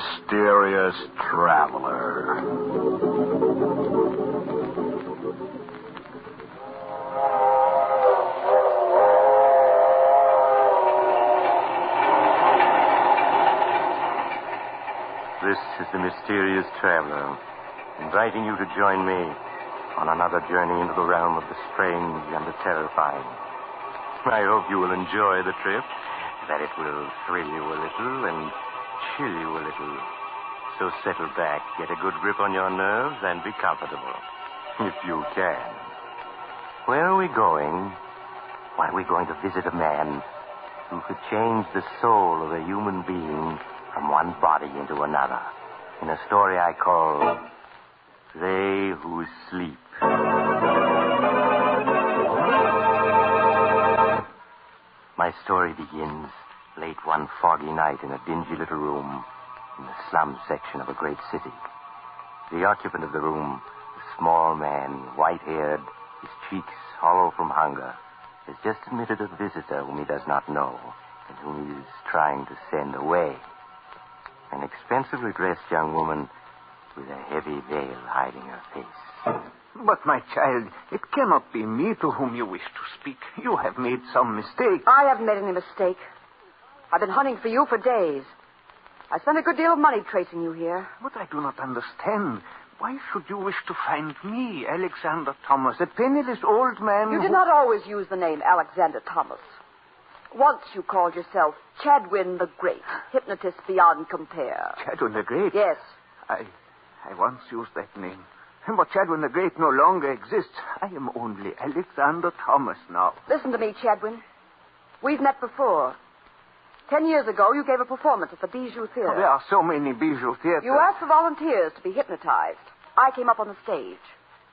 mysterious traveler. This is the mysterious traveler, inviting you to join me on another journey into the realm of the strange and the terrifying. I hope you will enjoy the trip, that it will thrill you a little and chill you a little. So settle back, get a good grip on your nerves, and be comfortable. If you can. Where are we going? Why, are we're going to visit a man who could change the soul of a human being from one body into another. In a story I call They Who Sleep. My story begins late one foggy night in a dingy little room in the slum section of a great city. The occupant of the room, a small man, white haired, his cheeks hollow from hunger, has just admitted a visitor whom he does not know and whom he is trying to send away. An expensively dressed young woman with a heavy veil hiding her face. But, my child, it cannot be me to whom you wish to speak. You have made some mistake. I haven't made any mistake. I've been hunting for you for days. I spent a good deal of money tracing you here. But I do not understand. Why should you wish to find me, Alexander Thomas, a penniless old man? You who- did not always use the name Alexander Thomas. Once you called yourself Chadwin the Great, hypnotist beyond compare. Chadwin the Great? Yes. I, I once used that name. But Chadwin the Great no longer exists. I am only Alexander Thomas now. Listen to me, Chadwin. We've met before. Ten years ago, you gave a performance at the Bijou Theater. Oh, there are so many bijou theaters. You asked for volunteers to be hypnotized. I came up on the stage.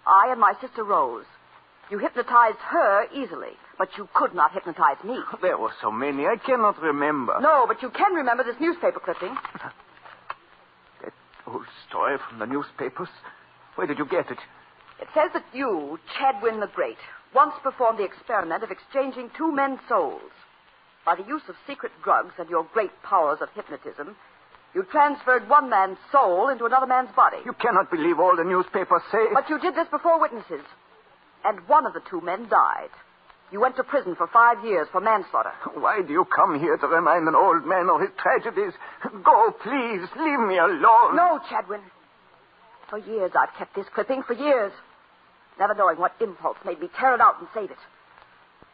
I and my sister Rose. You hypnotized her easily, but you could not hypnotize me. There were so many. I cannot remember. No, but you can remember this newspaper clipping. That old story from the newspapers. Where did you get it? It says that you, Chadwin the Great, once performed the experiment of exchanging two men's souls. By the use of secret drugs and your great powers of hypnotism, you transferred one man's soul into another man's body. You cannot believe all the newspapers say. But you did this before witnesses. And one of the two men died. You went to prison for five years for manslaughter. Why do you come here to remind an old man of his tragedies? Go, please. Leave me alone. No, Chadwin. For years I've kept this clipping, for years. Never knowing what impulse made me tear it out and save it.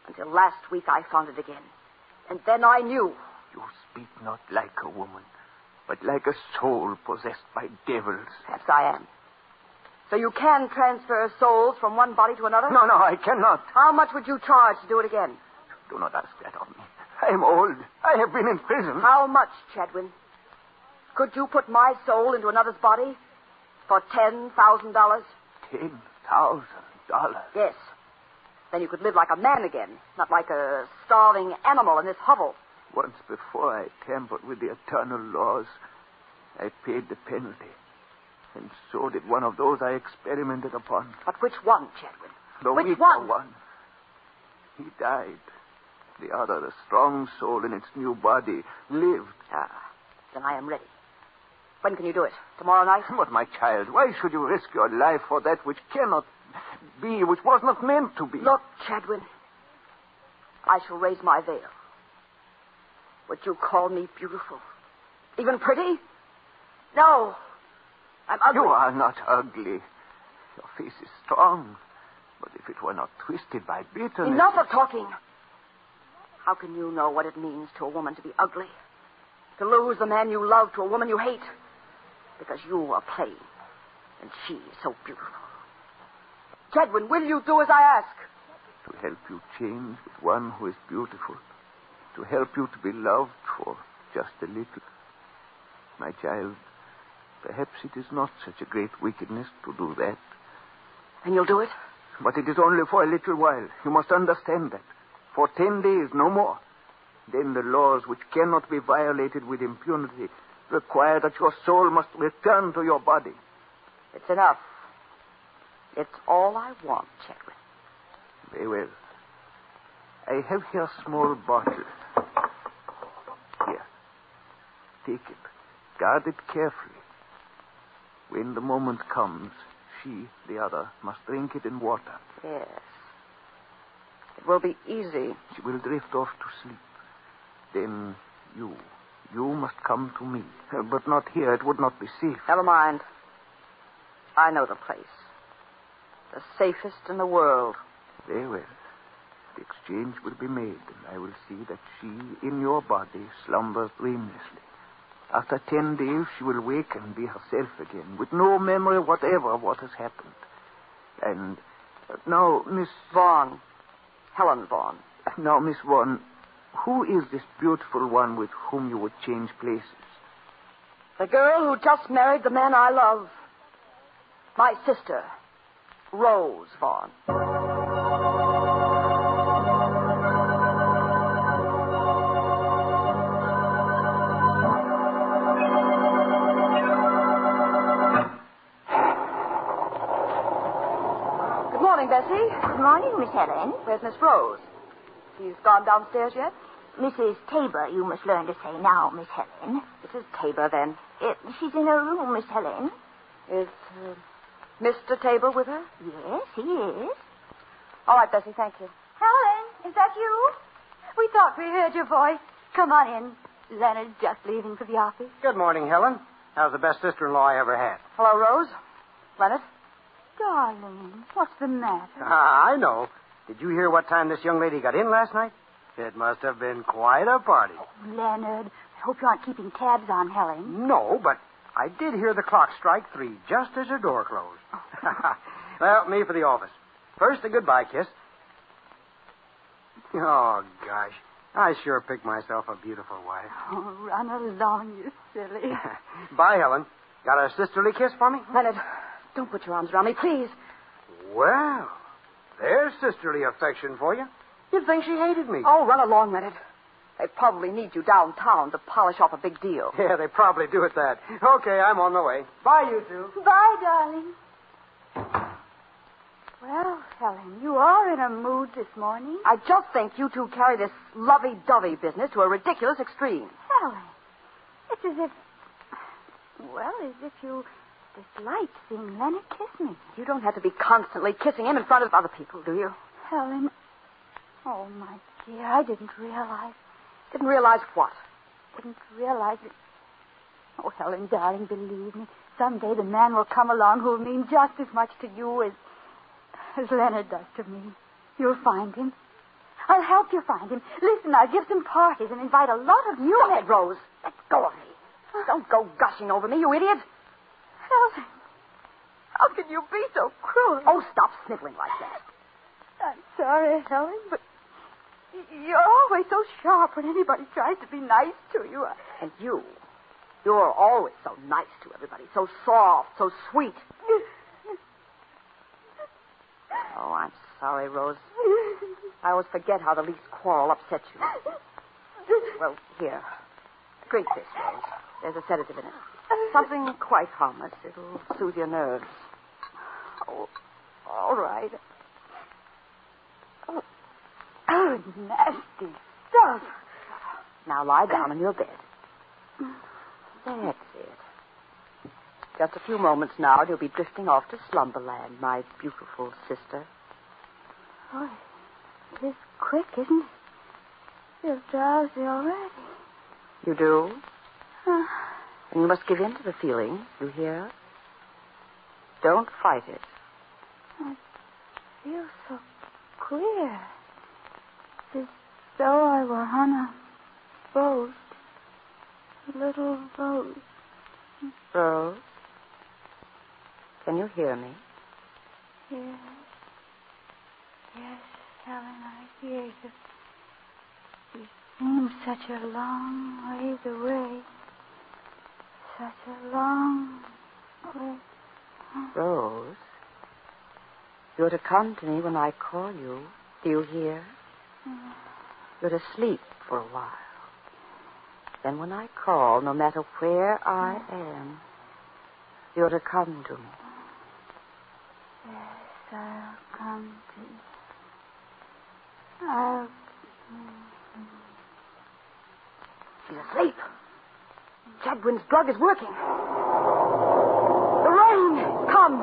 Until last week I found it again. And then I knew. You speak not like a woman, but like a soul possessed by devils. Perhaps I am. So you can transfer souls from one body to another? No, no, I cannot. How much would you charge to do it again? Do not ask that of me. I am old. I have been in prison. How much, Chadwin? Could you put my soul into another's body for ten thousand dollars? Ten thousand dollars. Yes. Then you could live like a man again, not like a starving animal in this hovel. Once before I tampered with the eternal laws. I paid the penalty. And so did one of those I experimented upon. But which one, Chadwin? The Which weaker one? one. He died. The other, the strong soul in its new body, lived. Ah, then I am ready. When can you do it? Tomorrow night? But, my child, why should you risk your life for that which cannot be, which was not meant to be? Look, Chadwin. I shall raise my veil. Would you call me beautiful? Even pretty? No. I'm ugly. You are not ugly. Your face is strong. But if it were not twisted by bitterness. Enough of talking. How can you know what it means to a woman to be ugly? To lose the man you love to a woman you hate? Because you are plain, and she is so beautiful. Chadwin, will you do as I ask? To help you change with one who is beautiful. To help you to be loved for just a little. My child, Perhaps it is not such a great wickedness to do that. And you'll do it? But it is only for a little while. You must understand that. For ten days, no more. Then the laws which cannot be violated with impunity require that your soul must return to your body. It's enough. It's all I want, Chadwin. Very well. I have here a small bottle. Here. Take it. Guard it carefully. When the moment comes, she, the other, must drink it in water. Yes. It will be easy. She will drift off to sleep. Then you, you must come to me. But not here. It would not be safe. Never mind. I know the place. The safest in the world. Very well. The exchange will be made, and I will see that she, in your body, slumbers dreamlessly. After ten days, she will wake and be herself again, with no memory whatever of what has happened. And uh, now, Miss Vaughn. Helen Vaughn. now, Miss Vaughan, who is this beautiful one with whom you would change places? The girl who just married the man I love. My sister, Rose Vaughn. Good morning, Bessie. Good morning, Miss Helen. Where's Miss Rose? She's gone downstairs yet? Mrs. Tabor, you must learn to say now, Miss Helen. Mrs. Tabor, then. Uh, she's in her room, Miss Helen. Is uh, Mr. Tabor with her? Yes, he is. All right, Bessie, thank you. Helen, is that you? We thought we heard your voice. Come on in. Leonard's just leaving for the office. Good morning, Helen. How's the best sister-in-law I ever had? Hello, Rose. Leonard. Darling, what's the matter? Ah, I know. Did you hear what time this young lady got in last night? It must have been quite a party. Leonard, I hope you aren't keeping tabs on Helen. No, but I did hear the clock strike three just as her door closed. Oh. well, me for the office. First, a goodbye kiss. Oh, gosh. I sure picked myself a beautiful wife. Oh, run along, you silly. Bye, Helen. Got a sisterly kiss for me? Leonard, don't put your arms around me, please. Well, there's sisterly affection for you. You'd think she hated me. Oh, run along, Leonard. They probably need you downtown to polish off a big deal. Yeah, they probably do at that. Okay, I'm on the way. Bye, you two. Bye, darling. Well, Helen, you are in a mood this morning. I just think you two carry this lovey-dovey business to a ridiculous extreme. Helen, it's as if, well, as if you disliked seeing Leonard kiss me. You don't have to be constantly kissing him in front of other people, do you? Helen, oh, my dear, I didn't realize, Didn't realize what? didn't realize it. Oh, Helen, darling, believe me, someday the man will come along who'll mean just as much to you as, as Leonard does to me. You'll find him. I'll help you find him. Listen, I'll give some parties and invite a lot of you. Go ahead, Rose. Let go of me. Don't go gushing over me, you idiot. Helen, how can you be so cruel? Oh, stop sniveling like that. I'm sorry, Helen, but you're always so sharp when anybody tries to be nice to you. And you, you're always so nice to everybody, so soft, so sweet. Oh, I'm sorry, Rose. I always forget how the least quarrel upsets you. Well, here. Drink this, Rose. There's a sedative in it. Something quite harmless. It'll soothe your nerves. Oh, all right. Oh, oh, nasty stuff. Now lie down in your bed. That's it. Just a few moments now, and you'll be drifting off to slumberland, my beautiful sister. Oh, it is quick, isn't it? Feel drowsy already. You do? Uh, And you must give in to the feeling, you hear? Don't fight it. I feel so queer. As though I were on a boat. A little boat. Rose? Can you hear me? Yes. Yes, Helen, I hear you. You seem such a long ways away. such a long way. Rose, you're to come to me when I call you. Do you hear? You're to sleep for a while. Then when I call, no matter where I am, you're to come to me. Yes, I'll come to you. I'll. She's asleep. Chadwin's drug is working. The rain! Come.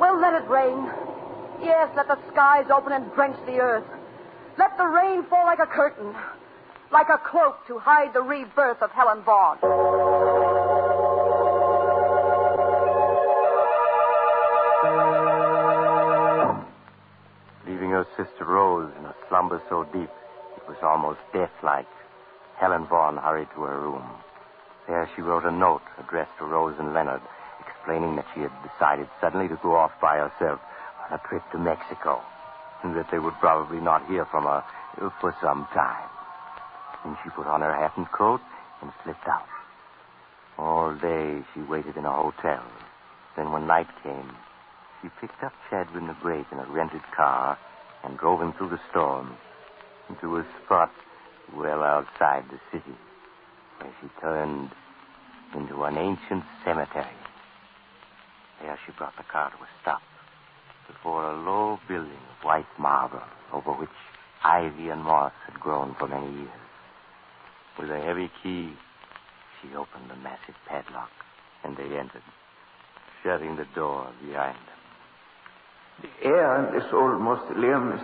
Well, let it rain. Yes, let the skies open and drench the earth. Let the rain fall like a curtain, like a cloak to hide the rebirth of Helen Vaughn. Leaving her sister Rose in a slumber so deep it was almost death-like, Helen Vaughn hurried to her room. There she wrote a note addressed to Rose and Leonard, explaining that she had decided suddenly to go off by herself on a trip to Mexico, and that they would probably not hear from her uh, for some time. Then she put on her hat and coat and slipped out. All day she waited in a hotel. Then when night came, she picked up Chadwin the Great in a rented car and drove him through the storm into a spot well outside the city, where she turned into an ancient cemetery. There she brought the car to a stop before a low building of white marble over which ivy and moss had grown for many years. With a heavy key, she opened the massive padlock, and they entered, shutting the door behind them. The air in this old mausoleum is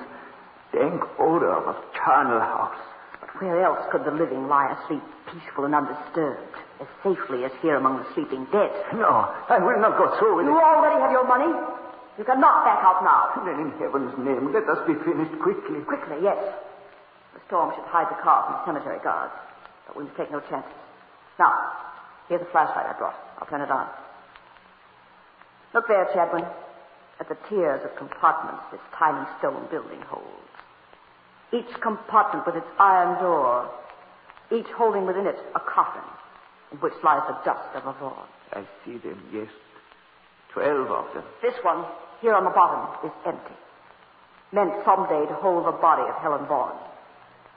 dank odor of a charnel house. But where else could the living lie asleep, peaceful and undisturbed, as safely as here among the sleeping dead? No, I will not go through with You it. already have your money. You cannot back out now. Then in heaven's name, let us be finished quickly. Quickly, yes. The storm should hide the car from the cemetery guards, but we must take no chances. Now, here's a flashlight I brought. I'll turn it on. Look there, Chadwin, at the tiers of compartments this tiny stone building holds. Each compartment with its iron door, each holding within it a coffin in which lies the dust of a Vaughn. I see them, yes. Twelve of them. This one, here on the bottom, is empty. Meant someday to hold the body of Helen Vaughn.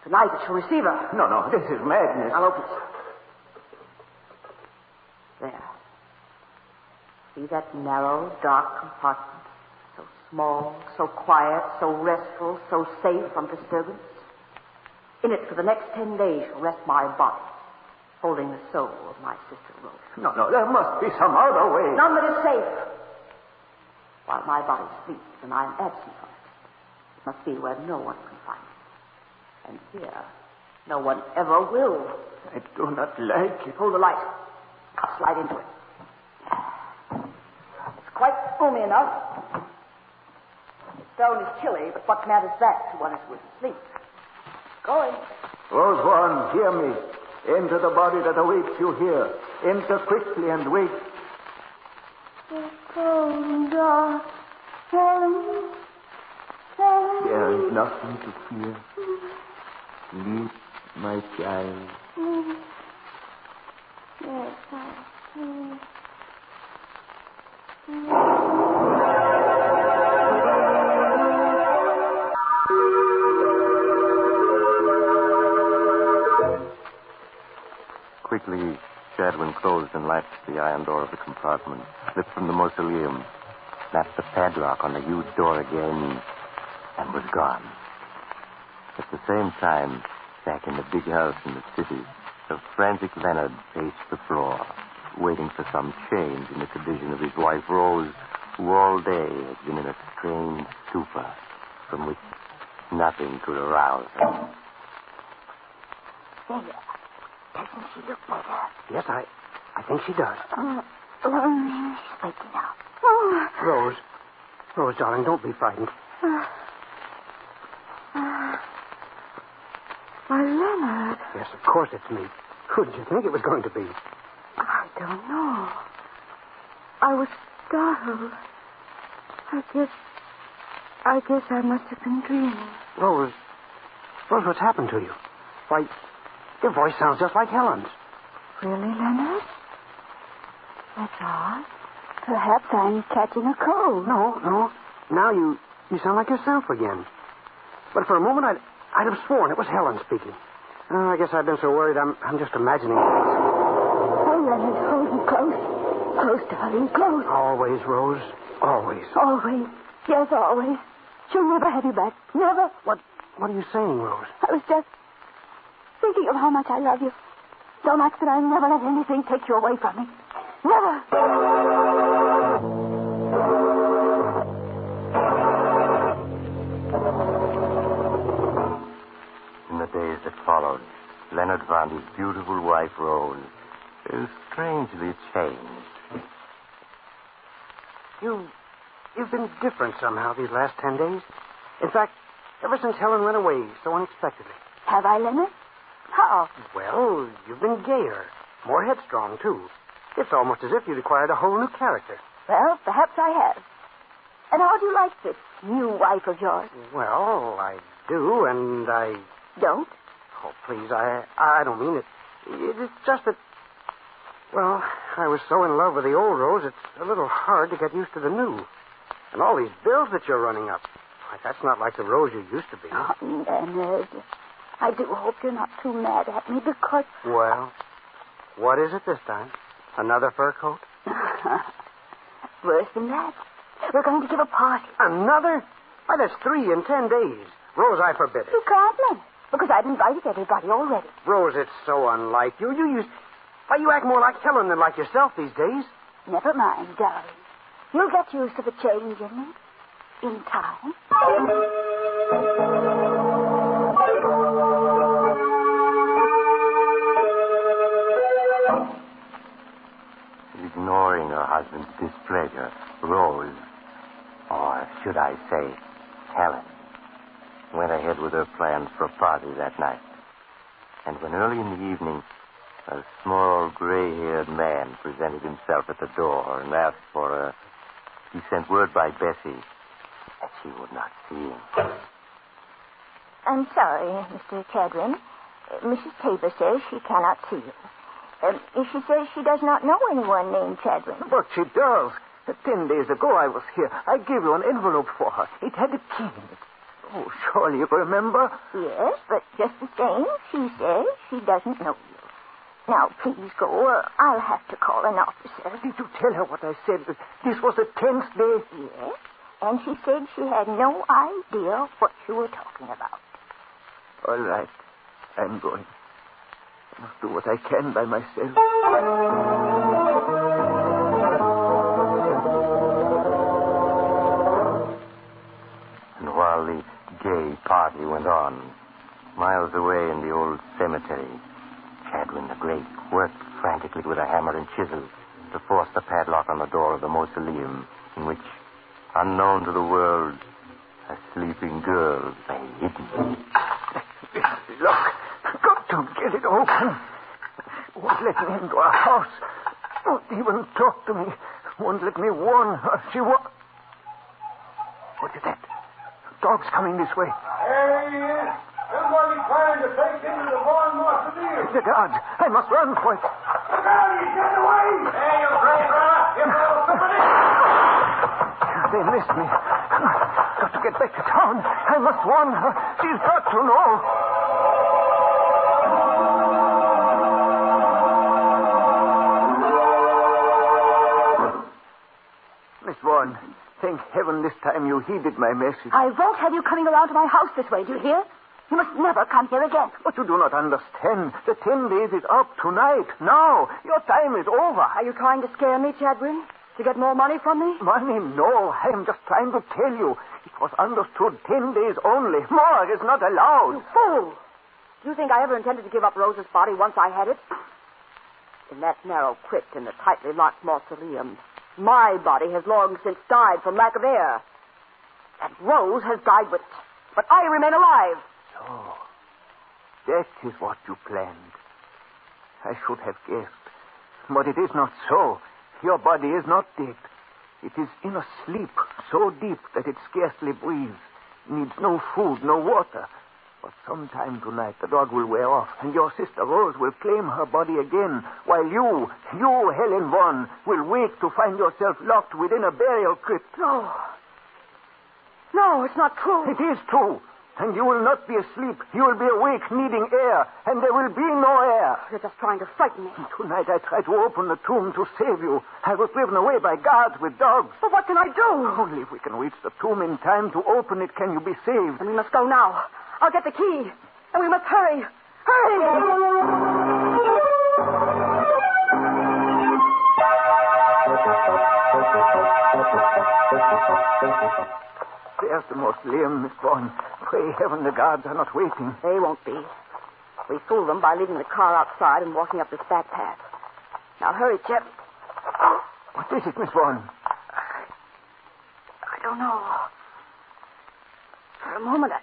Tonight it shall receive her. No, no, this is madness. I'll open it. There. See that narrow, dark compartment? So small, so quiet, so restful, so safe from disturbance. In it for the next ten days shall rest my body, holding the soul of my sister Rose. No, no, there must be some other way. None that is safe. While my body sleeps and I am absent from it, it must be where no one can find it. And here, no one ever will. I do not like it. Hold the light. I'll slide into it. It's quite roomy enough. The stone is chilly, but what matters that to one who is asleep? Going. Rose Vaughn, hear me. Enter the body that awaits you here. Enter quickly and wait. Cold dark. There is nothing to fear. Sleep, my child. Yes, I see. Closed and latched the iron door of the compartment, slipped from the mausoleum, snapped the padlock on the huge door again, and was gone. At the same time, back in the big house in the city, the frantic Leonard paced the floor, waiting for some change in the condition of his wife Rose, who all day had been in a strange stupor from which nothing could arouse her. There. Doesn't she look better? Yes, I, I think she does. Oh, she's waking up. Oh, Rose. Rose, darling, don't be frightened. why, Leonard, Yes, of course it's me. Who did you think it was going to be? I don't know. I was startled. I guess, I guess I must have been dreaming. Rose. Rose, what's happened to you? Why, your voice sounds just like Helen's. Really, Leonard? That's odd. Perhaps I'm catching a cold. No, no. Now you you sound like yourself again. But for a moment, I'd, I'd have sworn it was Helen speaking. Oh, I guess I've been so worried I'm, I'm just imagining things. Oh, Leonard, hold me close. Close, darling, close. Always, Rose. Always. Always. Yes, always. She'll never have you back. Never. What What are you saying, Rose? I was just thinking of how much I love you. So much that I'll never let anything take you away from me. Never. In the days that followed, Leonard found his beautiful wife, Rose, is strangely changed. You, you've been different somehow these last ten days. In fact, ever since Helen went away so unexpectedly. Have I, Leonard? How? Well, you've been gayer, more headstrong too. It's almost as if you'd acquired a whole new character. Well, perhaps I have. And how do you like this new wife of yours? Well, I do, and I. Don't? Oh, please, I I don't mean it. It's just that. Well, I was so in love with the old Rose, it's a little hard to get used to the new. And all these bills that you're running up. Why, that's not like the Rose you used to be. Oh, Leonard. I do hope you're not too mad at me because. Well, what is it this time? Another fur coat? Worse than that. We're going to give a party. Another? Why, that's three in ten days. Rose, I forbid it. You can't, Leonard, because I've invited everybody already. Rose, it's so unlike you. You used. Why, you act more like Helen than like yourself these days. Never mind, darling. You'll get used to the change in me. In time. Husband's displeasure, Rose, or should I say, Helen, went ahead with her plans for a party that night. And when early in the evening, a small gray haired man presented himself at the door and asked for her, he sent word by Bessie that she would not see him. I'm sorry, Mr. Chadwin. Mrs. Tabor says she cannot see you. Um, she says she does not know anyone named Chadwin. But she does. Ten days ago I was here. I gave you an envelope for her. It had a key in it. Oh, surely you remember? Yes, but just the same, she says she doesn't know you. Now, please go, or I'll have to call an officer. Did you tell her what I said? That this was a tense day? Yes, and she said she had no idea what you were talking about. All right. I'm going. Must do what I can by myself. And while the gay party went on, miles away in the old cemetery, Chadwin the Great worked frantically with a hammer and chisel to force the padlock on the door of the mausoleum in which, unknown to the world, a sleeping girl lay hidden. To get it open. Won't let me into our house. Won't even talk to me. Won't let me warn her. She won't. What is that? Dog's coming this way. There he is. Somebody trying to break into the barn mausoleum. The guards. I must run for it. Look out, he's getting away. Hey, you brave runner. You little somebody. They missed me. Got to get back to town. I must warn her. She's got to know. Miss Vaughan, thank heaven this time you heeded my message. I won't have you coming around to my house this way, do you hear? You must never come here again. But you do not understand. The ten days is up tonight. Now. Your time is over. Are you trying to scare me, Chadwin? To get more money from me? Money, no. I am just trying to tell you. It was understood ten days only. More is not allowed. You fool! Do you think I ever intended to give up Rose's body once I had it? In that narrow crypt in the tightly locked mausoleum, my body has long since died from lack of air. And Rose has died with it. But I remain alive. So, that is what you planned. I should have guessed. But it is not so. Your body is not dead. It is in a sleep so deep that it scarcely breathes, needs no food, no water, For some time tonight, the dog will wear off, and your sister Rose will claim her body again, while you, you, Helen Vaughan, will wake to find yourself locked within a burial crypt. No. No, it's not true. It is true. And you will not be asleep. You will be awake, needing air, and there will be no air. You're just trying to frighten me. Tonight I tried to open the tomb to save you. I was driven away by guards with dogs. But what can I do? Only if we can reach the tomb in time to open it can you be saved. And we must go now. I'll get the key. And we must hurry. Hurry! There's the mausoleum, Miss Vaughan. Pray heaven the guards are not waiting. They won't be. We fooled them by leaving the car outside and walking up this back path. Now hurry, Chip. What is it, Miss Vaughan? I don't know. For a moment, I,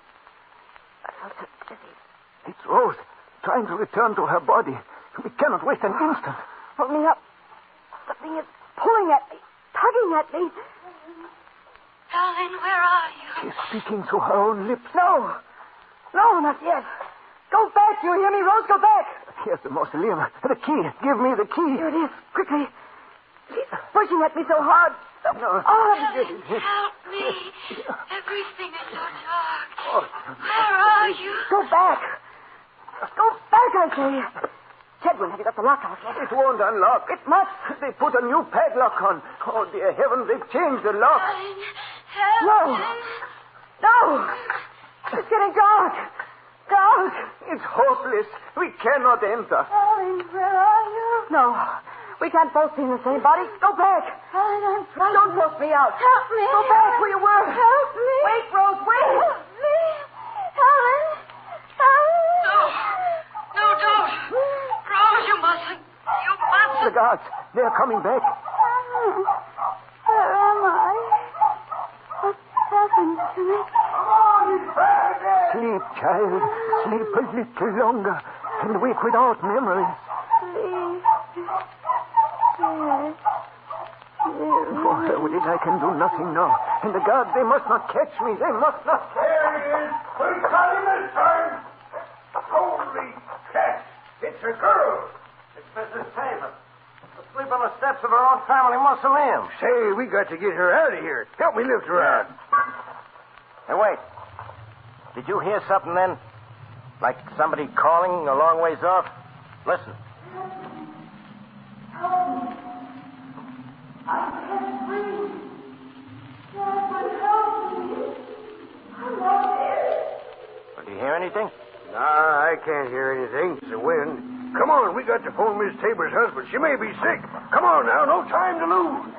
I felt so dizzy. It's Rose, trying to return to her body. We cannot waste an instant. Hold me up. Something is pulling at me, tugging at me. Darling, where are you? She's speaking through her own lips. No. No, not yet. Go back, you hear me, Rose? Go back. Here's the mausoleum. The key. Give me the key. Here it is. Quickly. She's pushing at me so hard. No. Oh, Helen, help me. Everything is so dark. Where are you? Go back. Go back, I say. Chadwin, have you got the lock out yet? It won't unlock. It must. They put a new padlock on. Oh, dear heavens, they've changed the lock. Help No. me. No. It's getting dark. Dark. It's hopeless. We cannot enter. Darling, where are you? No. We can't both be in the same body. Go back. Darling, I'm frightened. Don't force me out. Help me. Go back where you were. Help me. Wait, Rose, wait. Help me. Helen. Helen. No. No, don't. Rose, you mustn't. You mustn't. The guards, they're coming back. Where am I? What's happened to me? Sleep, child. Sleep a little longer and wake without memories. Please. For her will it, I can do nothing now. And the guards, they must not catch me. They must not. There he is. We got him this time. Holy cats. It's a girl. It's Mrs. Tabor. Asleep on the steps of her own family mausoleum. Say, we got to get her out of here. Help me lift her out. Hey, wait. Did you hear something then? Like somebody calling a long ways off? Listen. Hear anything? Nah, I can't hear anything. It's the wind. Come on, we got to phone Miss Tabor's husband. She may be sick. Come on now, no time to lose.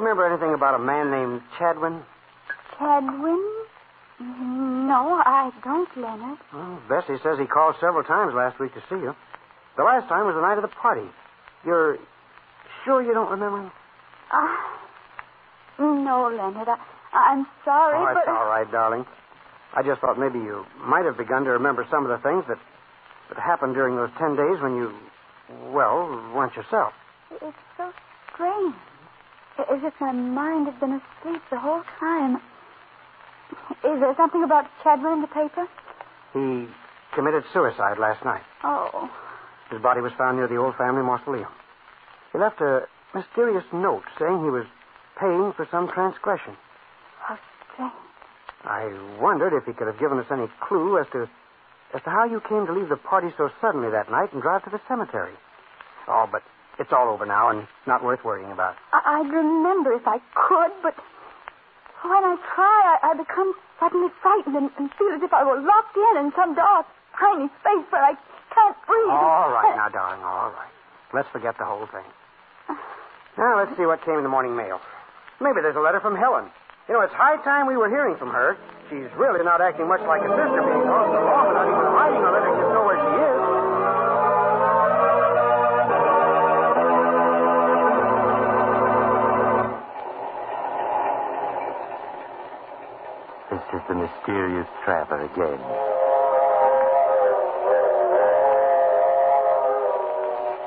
Remember anything about a man named Chadwin? Chadwin? No, I don't, Leonard. Well, Bessie says he called several times last week to see you. The last time was the night of the party. You're sure you don't remember him? Uh, no, Leonard. I, I'm sorry, oh, but it's all right, darling. I just thought maybe you might have begun to remember some of the things that, that happened during those ten days when you, well, weren't yourself. it's so strange. As if my mind had been asleep the whole time. Is there something about Chadwin in the paper? He committed suicide last night. Oh, His body was found near the old family mausoleum. He left a mysterious note saying he was paying for some transgression. how strange. I wondered if he could have given us any clue as to as to how you came to leave the party so suddenly that night and drive to the cemetery. Oh, but it's all over now and not worth worrying about. I- I'd remember if I could, but when I try, I, I become suddenly frightened and, and feel as if I were locked in in some dark, tiny space where I can't breathe. All right now, darling, all right. Let's forget the whole thing. Now, let's see what came in the morning mail. Maybe there's a letter from Helen. You know, it's high time we were hearing from her. She's really not acting much like a sister being gone so long again.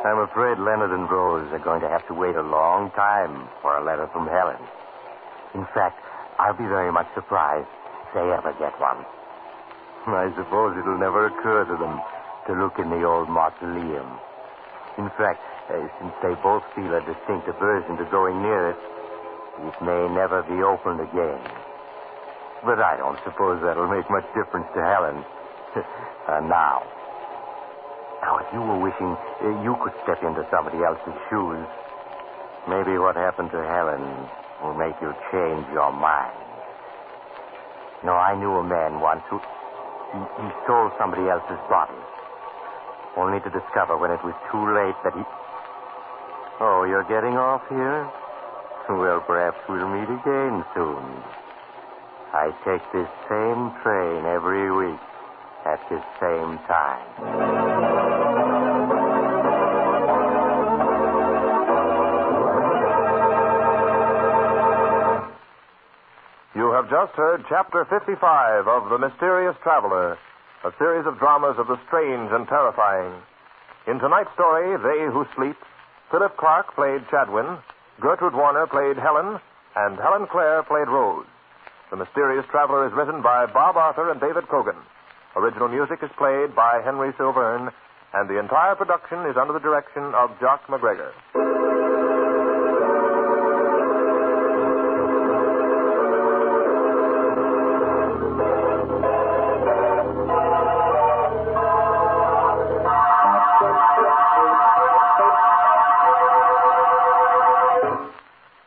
I'm afraid Leonard and Rose are going to have to wait a long time for a letter from Helen. In fact, I'll be very much surprised if they ever get one. I suppose it'll never occur to them to look in the old mausoleum. In fact, uh, since they both feel a distinct aversion to going near it, it may never be opened again. But I don't suppose that'll make much difference to Helen. uh, now. Now, if you were wishing uh, you could step into somebody else's shoes, maybe what happened to Helen will make you change your mind. No, I knew a man once who he, he stole somebody else's body, only to discover when it was too late that he. Oh, you're getting off here? Well, perhaps we'll meet again soon. I take this same train every week at this same time. You have just heard Chapter 55 of The Mysterious Traveler, a series of dramas of the strange and terrifying. In tonight's story, They Who Sleep, Philip Clark played Chadwin, Gertrude Warner played Helen, and Helen Claire played Rose. The Mysterious Traveler is written by Bob Arthur and David Kogan. Original music is played by Henry Sylvern, and the entire production is under the direction of Jock MacGregor.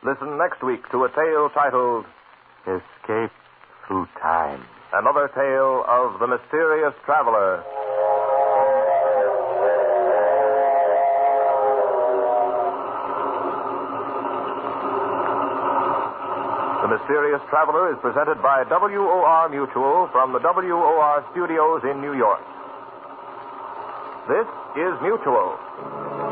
Listen next week to a tale titled Escape Through Time. Another Tale of the Mysterious Traveler. The Mysterious Traveler is presented by WOR Mutual from the WOR studios in New York. This is Mutual.